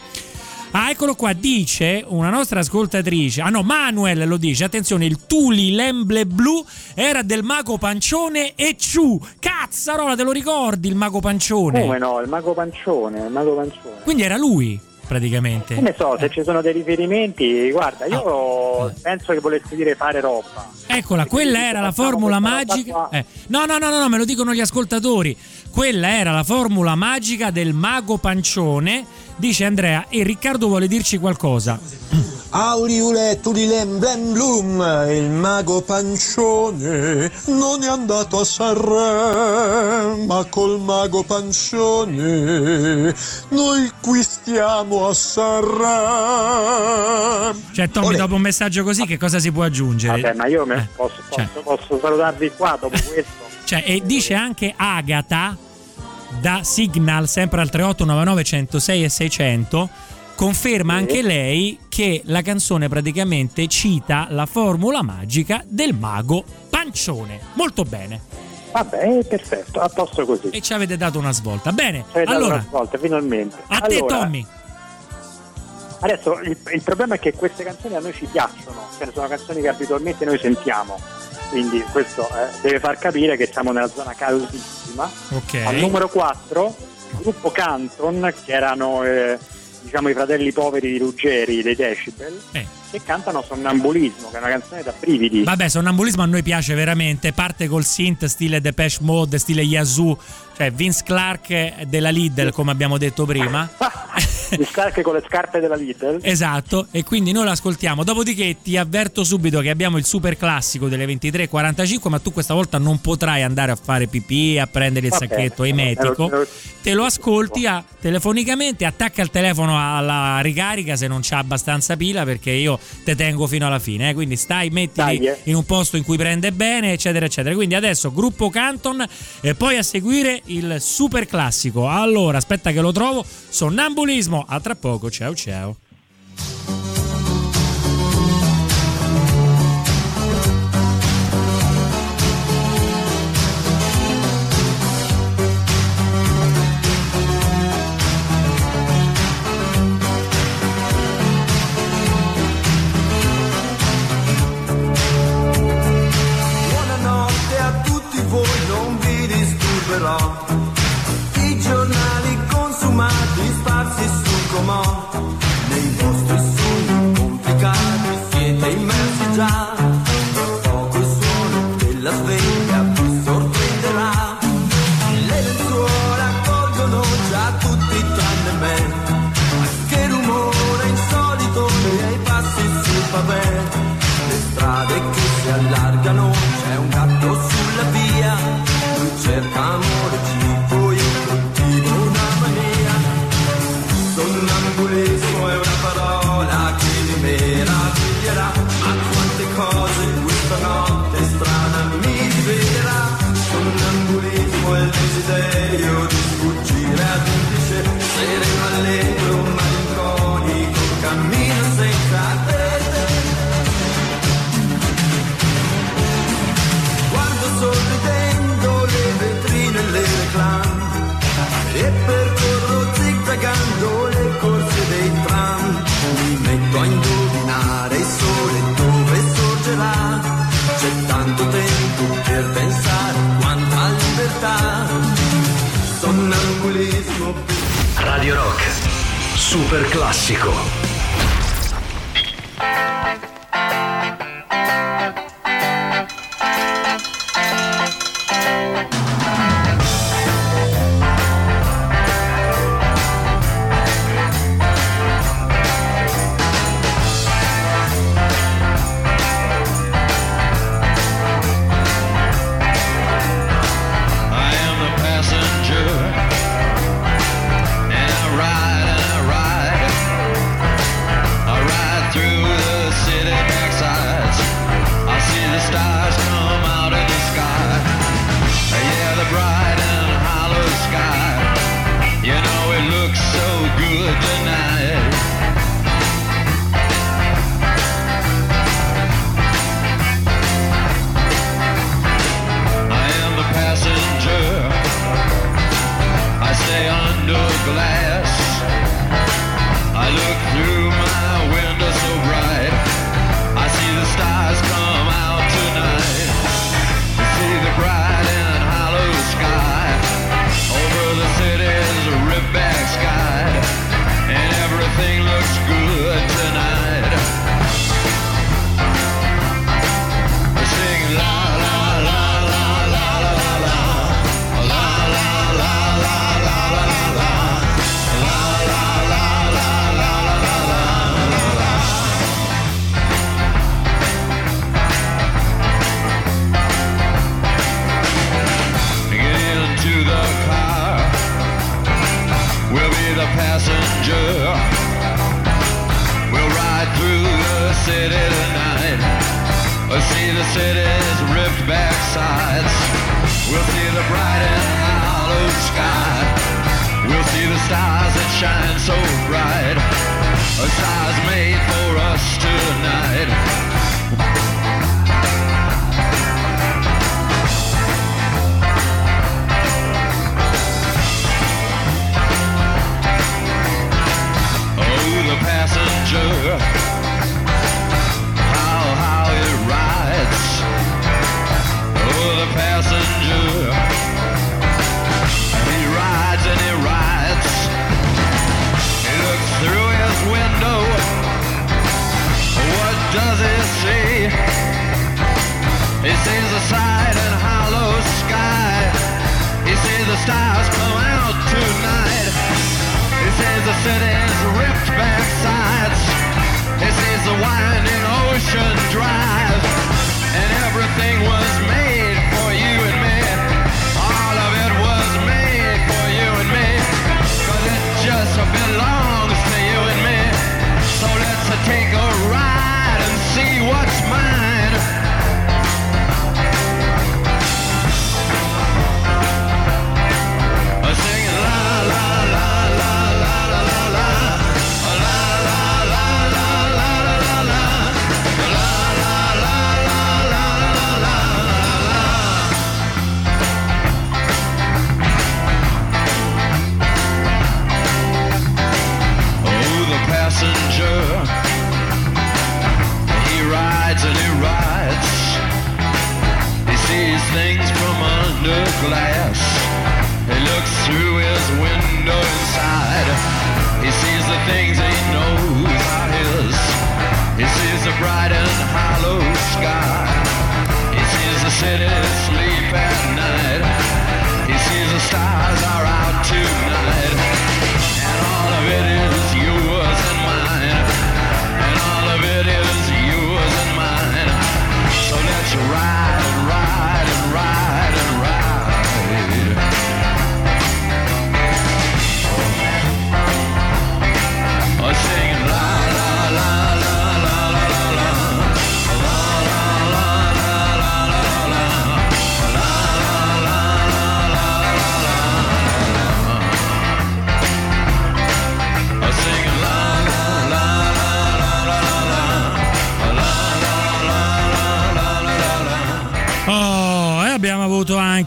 Ah, eccolo qua, dice una nostra ascoltatrice. Ah no, Manuel lo dice. Attenzione, il Tuli Lemble Blu era del mago pancione e Ciu. Cazzarola, te lo ricordi il mago pancione? Come no, il mago pancione, il mago pancione. Quindi era lui, praticamente. Che ne so, se ci sono dei riferimenti, guarda, io penso che volessi dire fare roba. Eccola, quella era la formula magica. eh, no, no, no, no, no, me lo dicono gli ascoltatori. Quella era la formula magica del mago pancione, dice Andrea. E Riccardo vuole dirci qualcosa. Auriule Turilem Blem Blum, il mago pancione non è andato a Sanremo, ma col mago pancione noi qui stiamo a Sanremo. Cioè, Tommy, dopo un messaggio così, che cosa si può aggiungere? Vabbè, ma io me- Eh, posso, cioè. posso- posso salutarvi qua dopo questo. Cioè, e dice anche Agata da Signal, sempre al 3899 106 e 600. Conferma anche lei che la canzone praticamente cita la formula magica del mago pancione. Molto bene. Vabbè, perfetto, a posto così. E ci avete dato una svolta. Bene, allora, una svolta, finalmente. a te Allora, Tommy. Adesso il, il problema è che queste canzoni a noi ci piacciono, cioè sono canzoni che abitualmente noi sentiamo, quindi questo eh, deve far capire che siamo nella zona caldissima. Ok. Al numero 4, il gruppo Canton, che erano eh, diciamo i fratelli poveri di Ruggeri, dei Decibel, Eh. Che cantano Sonnambulismo, che è una canzone da brividi. Vabbè, sonnambulismo a noi piace veramente. Parte col synth, stile Depeche Mode, stile Yazoo, cioè Vince Clark della Lidl, come abbiamo detto prima. Gli scarpe con le scarpe della Lidl. Esatto, e quindi noi l'ascoltiamo. Dopodiché ti avverto subito che abbiamo il super classico delle 23.45, ma tu questa volta non potrai andare a fare pipì, a prendere il Va sacchetto bene, emetico. me lo- Te lo ascolti a- telefonicamente, attacca il telefono alla ricarica se non c'ha abbastanza pila, perché io te tengo fino alla fine. eh. Quindi stai, mettili Dai, eh. in un posto in cui prende bene, eccetera, eccetera. Quindi adesso gruppo Canton e poi a seguire il super classico. Allora, aspetta che lo trovo. Sonnambulismo. A tra poco. Ciao ciao. Stars come out tonight. He sees the city's ripped back sides. He sees the winding ocean drive. And everything was made for you and me. All of it was made for you and me. Cause it just belongs to you and me. So let's take a ride and see what's mine. Under glass. He looks through his window inside. He sees the things he knows are his. He sees the bright and hollow sky. He sees the city sleep at night. He sees the stars are out tonight. And all of it is yours and mine. And all of it is yours and mine. So let's ride ride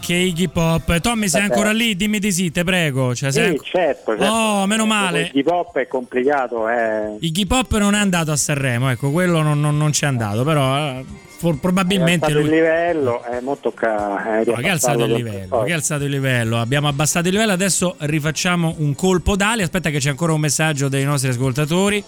avuto anche Iggy Pop. Tommy, sei Vabbè. ancora lì? Dimmi di sì, te prego. Cioè, sei Sì, anco- certo, certo. Oh, meno male. Il hip hop è complicato, eh. Iggy Pop non è andato a Sanremo, ecco, quello non, non- non c'è andato, però eh, for- probabilmente è lui... il livello, eh, mo tocca eh, No, che alzato il livello, che ha alzato il livello. Abbiamo abbassato il livello, adesso rifacciamo un colpo d'ali. Aspetta che c'è ancora un messaggio dei nostri ascoltatori.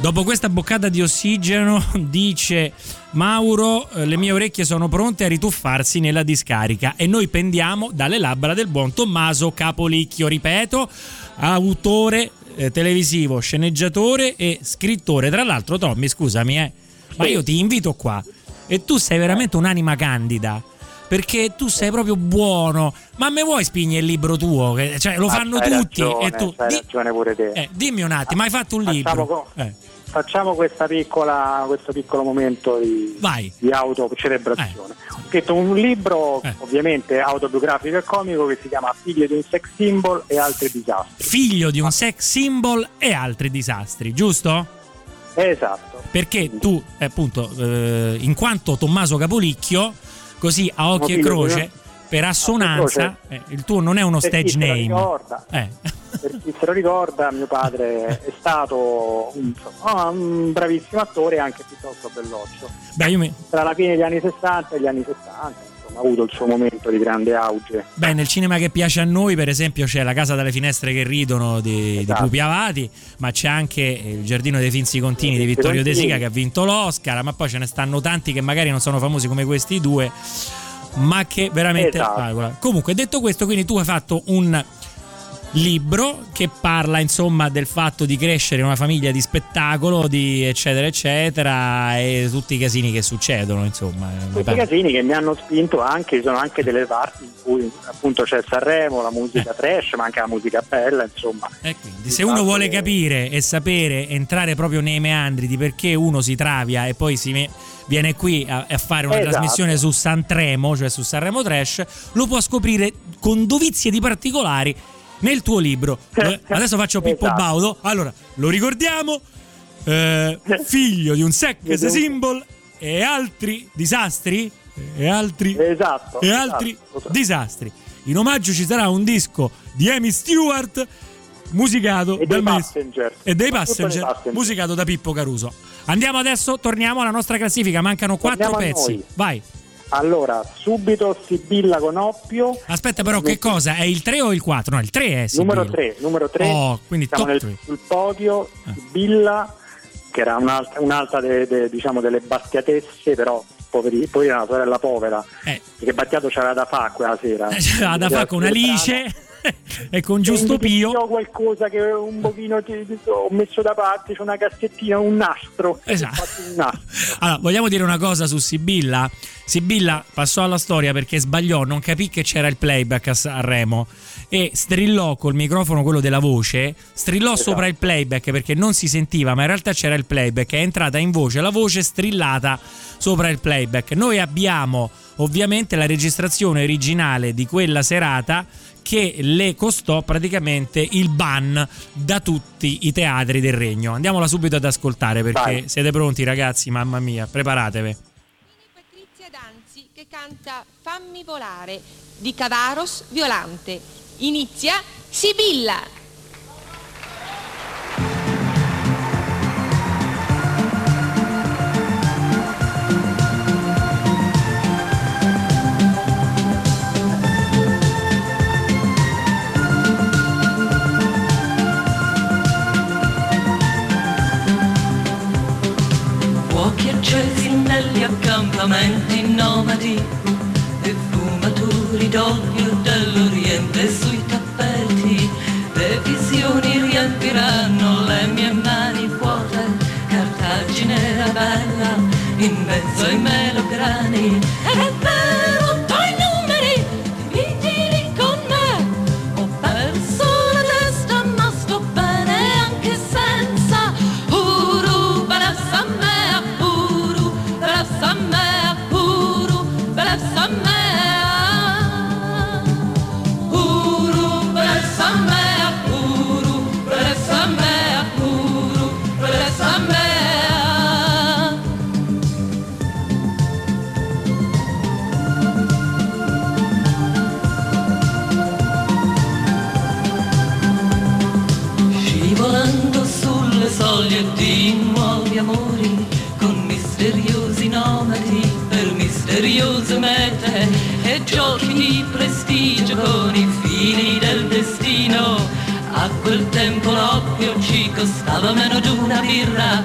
Dopo questa boccata di ossigeno, dice Mauro, eh, le mie orecchie sono pronte a rituffarsi nella discarica e noi pendiamo dalle labbra del buon Tommaso Capolicchio, ripeto, autore eh, televisivo, sceneggiatore e scrittore. Tra l'altro, Tommy, scusami, eh, ma io ti invito qua e tu sei veramente un'anima candida. Perché tu sei proprio buono, ma me vuoi spigne il libro tuo? Cioè, lo Ma fanno tutti ragione, e tu. di- pure te. eh, dimmi un attimo, hai fatto un Facciamo libro? co- Eh, Facciamo questa piccola, questo piccolo momento di, di autocelebrazione. Ho scritto un libro, Eh. ovviamente autobiografico e comico, che si chiama Figlio di un sex symbol e altri disastri. Figlio di un sex symbol e altri disastri, giusto? Esatto. Perché tu, eh, appunto, eh, in quanto Tommaso Capolicchio, così a occhio e croce, una- per assonanza, eh, il tuo non è uno stage name. ricorda. Eh. Per chi se lo ricorda, mio padre è stato un, insomma, un bravissimo attore e anche piuttosto belloccio. Beh, mi- Tra la fine degli anni 60 e gli anni 70, insomma, ha avuto il suo momento di grande auge. Beh, nel cinema che piace a noi, per esempio, c'è La casa dalle finestre che ridono di, Esatto. di Pupi Avati, ma c'è anche Il giardino dei Finzi Contini di Vittorio De Sica che ha vinto l'Oscar, ma poi ce ne stanno tanti che magari non sono famosi come questi due, ma che veramente. Esatto. Ah. Comunque, detto questo, quindi tu hai fatto un libro che parla insomma del fatto di crescere in una famiglia di spettacolo, di eccetera eccetera e tutti i casini che succedono insomma. Ne Questi parla. casini che mi hanno spinto anche, ci sono anche delle parti in cui appunto c'è Sanremo, la musica trash, ma anche la musica bella, insomma. Quindi se uno vuole capire e sapere, entrare proprio nei meandri di perché uno si travia e poi si me- viene qui a, a fare una Esatto. trasmissione su Sanremo, cioè su Sanremo Trash, lo può scoprire con dovizie di particolari nel tuo libro. Eh, Adesso faccio Pippo Esatto. Baudo. Allora, lo ricordiamo, eh, figlio di un sex symbol e altri disastri e altri, Esatto, e altri disastri. In omaggio ci sarà un disco di Amy Stewart musicato E dei dal Passenger. e dei passenger, Passenger. musicato da Pippo Caruso. Andiamo adesso, torniamo alla nostra classifica, mancano quattro pezzi. Vai. Allora, subito Sibilla con Oppio. Aspetta però che cosa? È il 3 o il 4? No, il 3 è Sibilla. Numero 3, numero 3. Oh, quindi siamo top nel- sul podio Sibilla, che era un'altra, un'altra de- de- diciamo, delle bastiatesse, però poveri, poi era una sorella povera, Eh. perché Battiato c'aveva da fare quella sera. C'era da fare con Alice e con Giusto Pio. Io ho qualcosa che un pochino ti- ti- ho messo da parte, c'è una cassettina, un nastro. Esatto. Un nastro. Allora, vogliamo dire una cosa su Sibilla? Sibilla passò alla storia perché sbagliò, non capì che c'era il playback a Sanremo e strillò col microfono quello della voce, strillò Esatto. sopra il playback perché non si sentiva, ma in realtà c'era il playback, è entrata in voce la voce strillata sopra il playback. Noi abbiamo ovviamente la registrazione originale di quella serata che le costò praticamente il ban da tutti i teatri del regno. Andiamola subito ad ascoltare perché Vai. siete pronti ragazzi, mamma mia, preparatevi. Patrizia Danzi che canta Fammi volare di Cavaros Violante. Inizia Sibilla. Accesi negli accampamenti nomadi e fumatori d'olio riempiranno le mie mani vuote. Cartagine era bella in mezzo ai melograni. Di prestigio con i fili del destino. A quel tempo l'oppio ci costava meno di una birra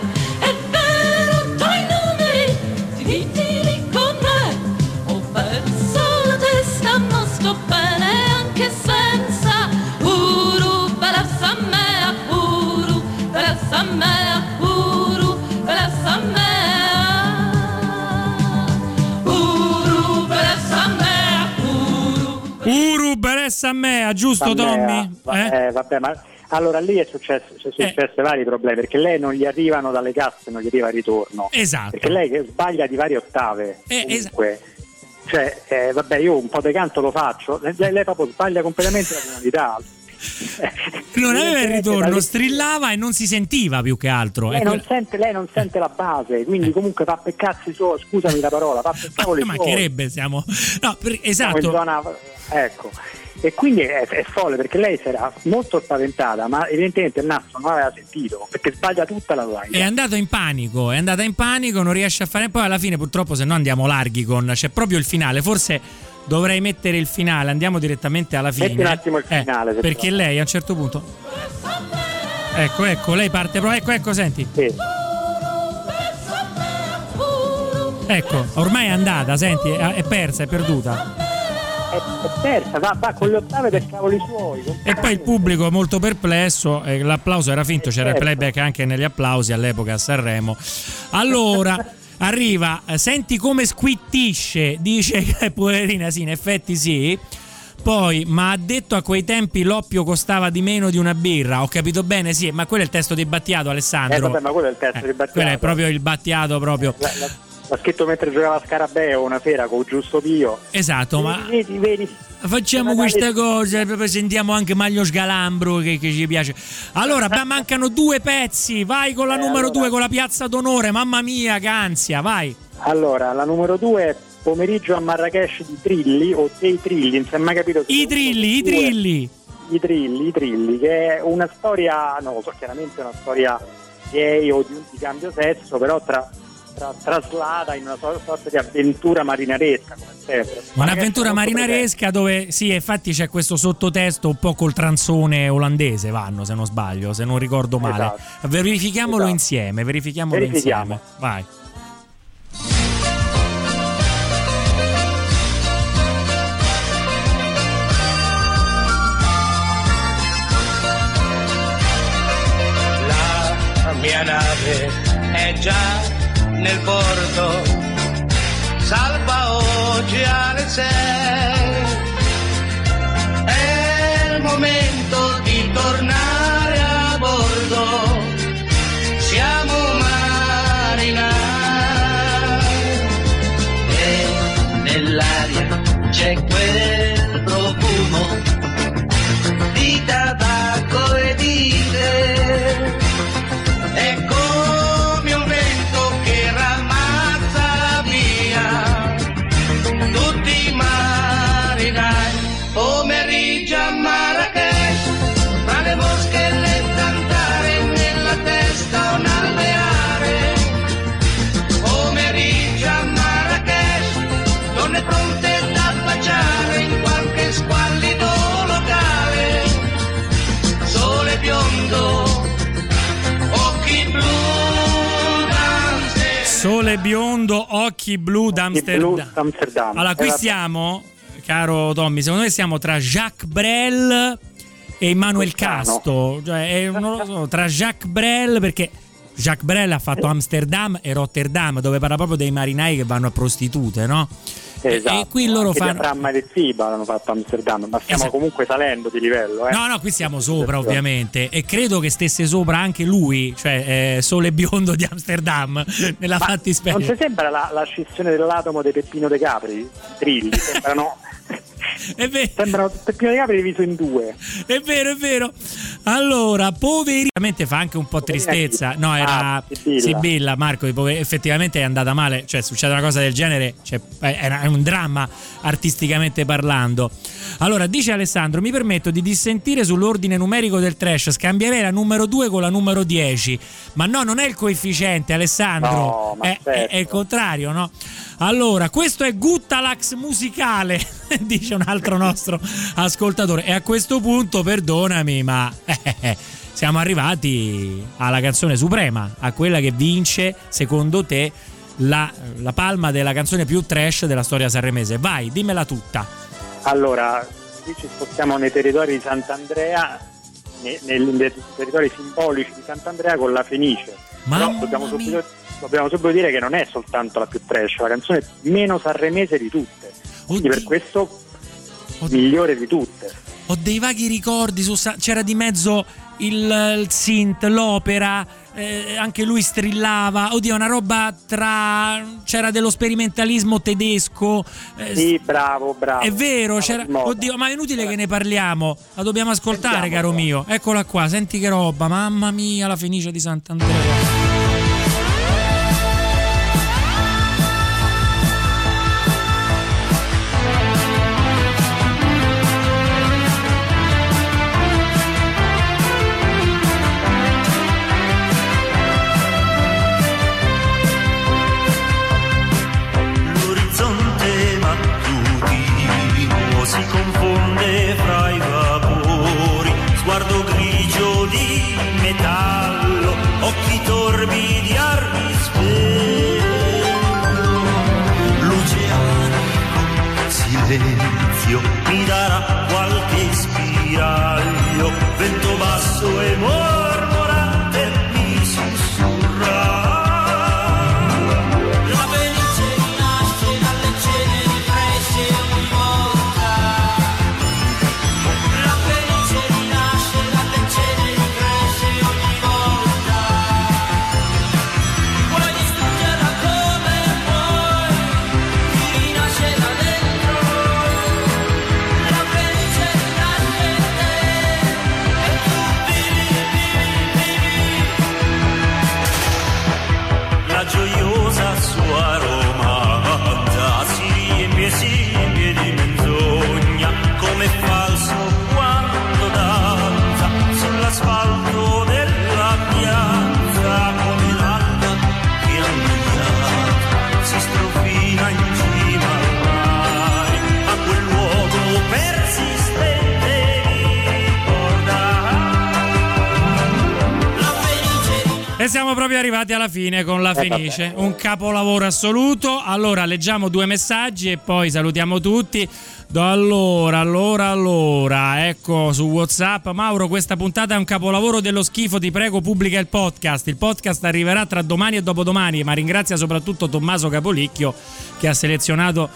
Beressa a me, giusto Tommy? Eh? eh, vabbè, ma allora lì è successo, sono successe vari problemi perché lei non gli arrivano dalle casse, non gli arriva il ritorno. Esatto. Perché lei che sbaglia di varie ottave. Eh, comunque. Cioè, eh, vabbè, io un po' di canto lo faccio, lei, lei proprio sbaglia completamente la tonalità. Non aveva il ritorno, da- strillava e non si sentiva più che altro. Lei non, sente, lei non sente la base, quindi comunque fa per cazzi suoi, scusami la parola, fa per cavoli Eh. Ma mancherebbe, siamo. No, per- Siamo in esatto. zona- ecco. E quindi è, è folle perché lei si era molto spaventata, ma evidentemente il nastro non aveva sentito perché sbaglia tutta la tonalità. È andato in panico, è andata in panico, non riesce a fare. Poi alla fine, purtroppo, se no andiamo larghi con. C'è proprio il finale. Forse dovrei mettere il finale, andiamo direttamente alla fine. Metti un attimo il Eh, finale, se perché trovi. lei a un certo punto. Ecco, ecco, lei parte proprio. Ecco, ecco, senti. Ecco, ormai è andata, senti, è persa, è perduta. È, è persa, va, va con le ottave per cavoli suoi. E poi il pubblico molto perplesso, eh, l'applauso era finto, c'era il playback anche negli applausi all'epoca a Sanremo. Allora arriva, eh, senti come squittisce, dice che poverina sì, in effetti sì. Poi, ma ha detto a quei tempi l'oppio costava di meno di una birra. Ho capito bene, sì, ma quello è il testo di Battiato, Alessandro. Eh, vabbè, ma quello è il testo di Battiato. Quello è proprio il Battiato proprio. La- la- L'ha scritto mentre giocava a Scarabeo una sera con Giusto Pio. Esatto, ma Vedi, vedi. Facciamo queste cose, proprio sentiamo anche Maglio Sgalambro che, che ci piace. Allora, beh, mancano due pezzi. Vai con la Eh, numero allora. due, con la piazza d'onore. Mamma mia, che ansia, vai. Allora, la numero due è Pomeriggio a Marrakesh di Trilli o dei Trilli, non si è mai capito. I trilli, i trilli. I Trilli, i Trilli, che è una storia, so, chiaramente una storia gay o di, di cambio sesso, però tra, tra- traslata in una so- sorta di avventura marinaresca, come sempre. Un'avventura marinaresca dove, sì, infatti c'è questo sottotesto un po' col transone olandese, vanno, se non sbaglio, se non ricordo male. Esatto. Verifichiamolo Esatto. insieme, verifichiamolo Verifichiamo. insieme. Vai. La mia nave è già nel porto, salva oggi alle sei. È il momento di tornare a bordo, siamo marinai e nell'aria c'è quel Sole biondo, occhi blu d'Amsterdam. Amsterdam. Allora, qui siamo, caro Tommy, secondo me siamo tra Jacques Brel e Emmanuel. Casto. Cioè, è- so, tra Jacques Brel perché Jacques Brel ha fatto Amsterdam e Rotterdam, dove parla proprio dei marinai che vanno a prostitute, no? Esatto. E qui loro fanno. Diaframma e Ziba l'hanno fatto a Amsterdam, ma stiamo Esatto. comunque salendo di livello. Eh. No, no, qui siamo sopra ovviamente e credo che stesse sopra anche lui, cioè eh, Sole Biondo di Amsterdam, nella Non fattispecie. ti sembra la, la scissione dell'atomo di Peppino De Capri? Trilli, sembrano, È vero. De Capri diviso in due. È vero, è vero. Allora, poveri. Veramente fa anche un po' tristezza. No, era Ah, Sibilla. Sibilla, Marco. Effettivamente è andata male. Cioè, succede una cosa del genere. Cioè, è è un dramma artisticamente parlando. Allora, dice Alessandro: Mi permetto di dissentire sull'ordine numerico del trash. Scambierei la numero 2 con la numero 10. Ma no, non è il coefficiente, Alessandro. No, è, è- certo. è il contrario, no? Allora, questo è Guttalax musicale, dice un altro nostro ascoltatore. E a questo punto, perdonami, ma eh, siamo arrivati alla canzone suprema, a quella che vince, secondo te, la, la palma della canzone più trash della storia sanremese. Vai, dimmela tutta. Allora, qui ci spostiamo nei territori di Sant'Andrea, nei, nei- nei territori simbolici di Sant'Andrea con la Fenice. Mamma Però dobbiamo subito, dobbiamo subito dire che non è soltanto la più trash, la canzone meno sanremese di tutte. Quindi per questo migliore di tutte. Ho dei vaghi ricordi, su c'era di mezzo il, il synth, l'opera, eh, anche lui strillava. Oddio, una roba tra. c'era dello sperimentalismo tedesco. eh, Sì, bravo, bravo. È vero, moda. Oddio, ma è inutile che ne parliamo. La dobbiamo ascoltare, Sentiamo, caro mio. Eccola qua, senti che roba. Mamma mia, la Fenice di Sant'Andrea. Siamo proprio arrivati alla fine con la Eh, Fenice, un capolavoro assoluto. Allora leggiamo due messaggi e poi salutiamo tutti. Allora, allora, allora, ecco su WhatsApp, Mauro, questa puntata è un capolavoro dello schifo, ti prego pubblica il podcast. Il podcast arriverà tra domani e dopodomani, ma ringrazia soprattutto Tommaso Capolicchio che ha selezionato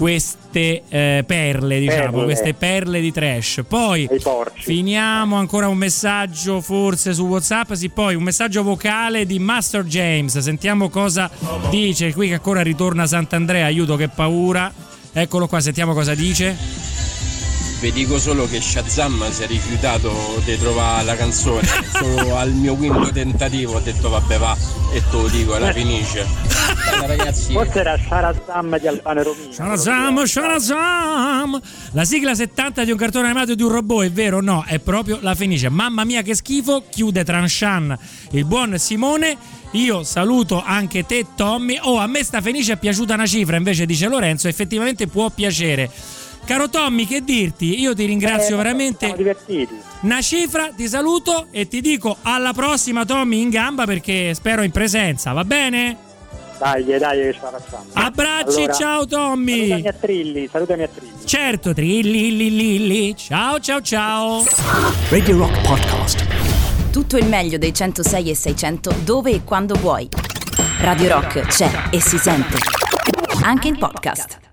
queste eh, perle, diciamo, Perle. queste perle di trash. Poi finiamo ancora un messaggio forse su WhatsApp, sì, poi un messaggio vocale di Master James. Sentiamo cosa dice qui che ancora ritorna Sant'Andrea, aiuto che paura. Eccolo qua, sentiamo cosa dice. Vi dico solo che Shazam si è rifiutato di trovare la canzone. Solo al mio quinto tentativo ho detto vabbè va e te lo dico, la finisce. Bella, ragazzi. Forse era Sharazam di Albano Romino. Sharazam, Sharazam. La sigla 70 di un cartone animato di un robot, è vero o no? È proprio la Fenice. Mamma mia che schifo, chiude Tranchan il buon Simone. Io saluto anche te Tommy. Oh, a me sta Fenice è piaciuta una cifra, invece dice Lorenzo, effettivamente può piacere. Caro Tommy, che dirti? Io ti ringrazio Eh, veramente. Siamo divertiti. Una cifra, ti saluto e ti dico alla prossima Tommy in gamba perché spero in presenza, va bene? Dai, dai, che ce la facciamo. Abbracci, Allora, ciao Tommy. Salutami a Trilli, salutami a Trilli. Certo, trilli, li, li, li. Ciao, ciao, ciao. Radio Rock Podcast. Tutto il meglio dei 106 e 600 dove e quando vuoi. Radio Rock c'è e si sente. Anche in podcast.